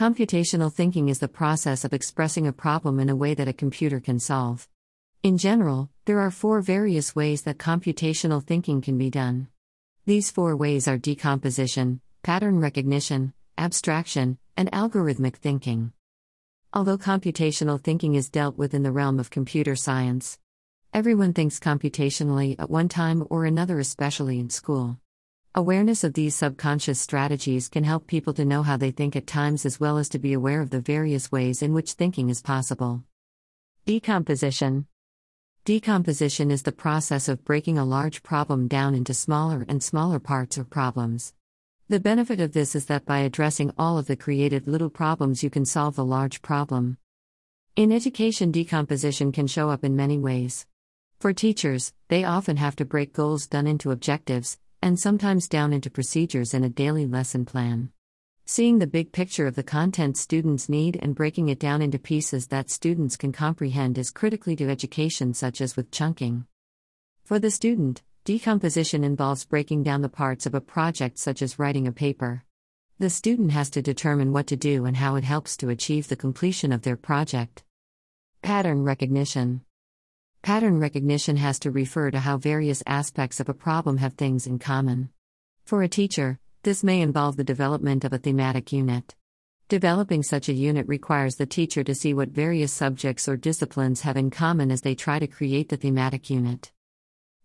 Computational thinking is the process of expressing a problem in a way that a computer can solve. In general, there are four various ways that computational thinking can be done. These four ways are decomposition, pattern recognition, abstraction, and algorithmic thinking. Although computational thinking is dealt with in the realm of computer science, everyone thinks computationally at one time or another, especially in school. Awareness of these subconscious strategies can help people to know how they think at times as well as to be aware of the various ways in which thinking is possible. Decomposition Decomposition is the process of breaking a large problem down into smaller and smaller parts or problems. The benefit of this is that by addressing all of the created little problems, you can solve the large problem. In education, decomposition can show up in many ways. For teachers, they often have to break goals done into objectives, and sometimes down into procedures and a daily lesson plan. Seeing the big picture of the content students need and breaking it down into pieces that students can comprehend is critically to education, such as with chunking. For the student, decomposition involves breaking down the parts of a project, such as writing a paper. The student has to determine what to do and how it helps to achieve the completion of their project. Pattern recognition. Pattern recognition has to refer to how various aspects of a problem have things in common. For a teacher, this may involve the development of a thematic unit. Developing such a unit requires the teacher to see what various subjects or disciplines have in common as they try to create the thematic unit.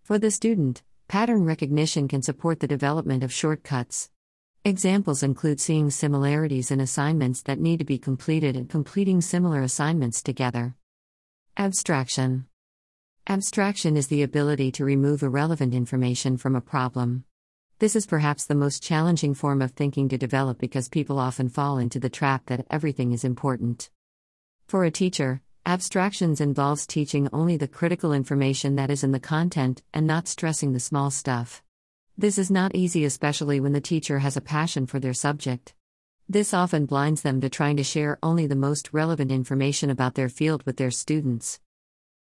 For the student, pattern recognition can support the development of shortcuts. Examples include seeing similarities in assignments that need to be completed and completing similar assignments together. Abstraction Abstraction is the ability to remove irrelevant information from a problem. This is perhaps the most challenging form of thinking to develop because people often fall into the trap that everything is important. For a teacher, abstractions involves teaching only the critical information that is in the content and not stressing the small stuff. This is not easy, especially when the teacher has a passion for their subject. This often blinds them to trying to share only the most relevant information about their field with their students.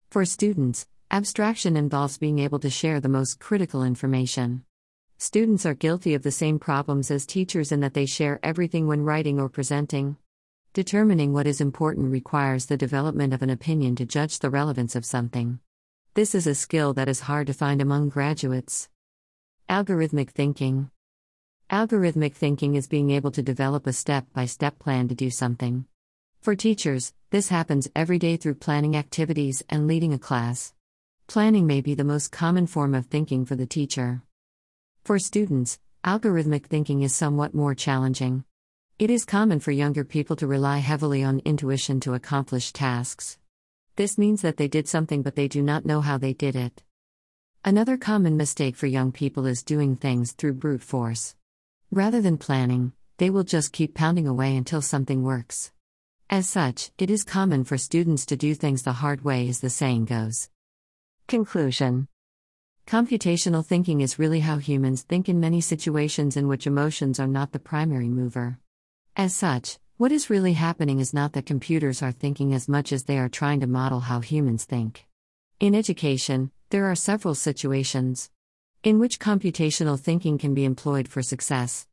For students, abstraction involves being able to share the most critical information. Students are guilty of the same problems as teachers in that they share everything when writing or presenting. Determining what is important requires the development of an opinion to judge the relevance of something. This is a skill that is hard to find among graduates. Algorithmic thinking. Algorithmic thinking is being able to develop a step by step plan to do something. For teachers, this happens every day through planning activities and leading a class. Planning may be the most common form of thinking for the teacher. For students, algorithmic thinking is somewhat more challenging. It is common for younger people to rely heavily on intuition to accomplish tasks. This means that they did something but they do not know how they did it. Another common mistake for young people is doing things through brute force. Rather than planning, they will just keep pounding away until something works. As such, it is common for students to do things the hard way, as the saying goes. Conclusion Computational thinking is really how humans think in many situations in which emotions are not the primary mover. As such, what is really happening is not that computers are thinking as much as they are trying to model how humans think. In education, there are several situations in which computational thinking can be employed for success.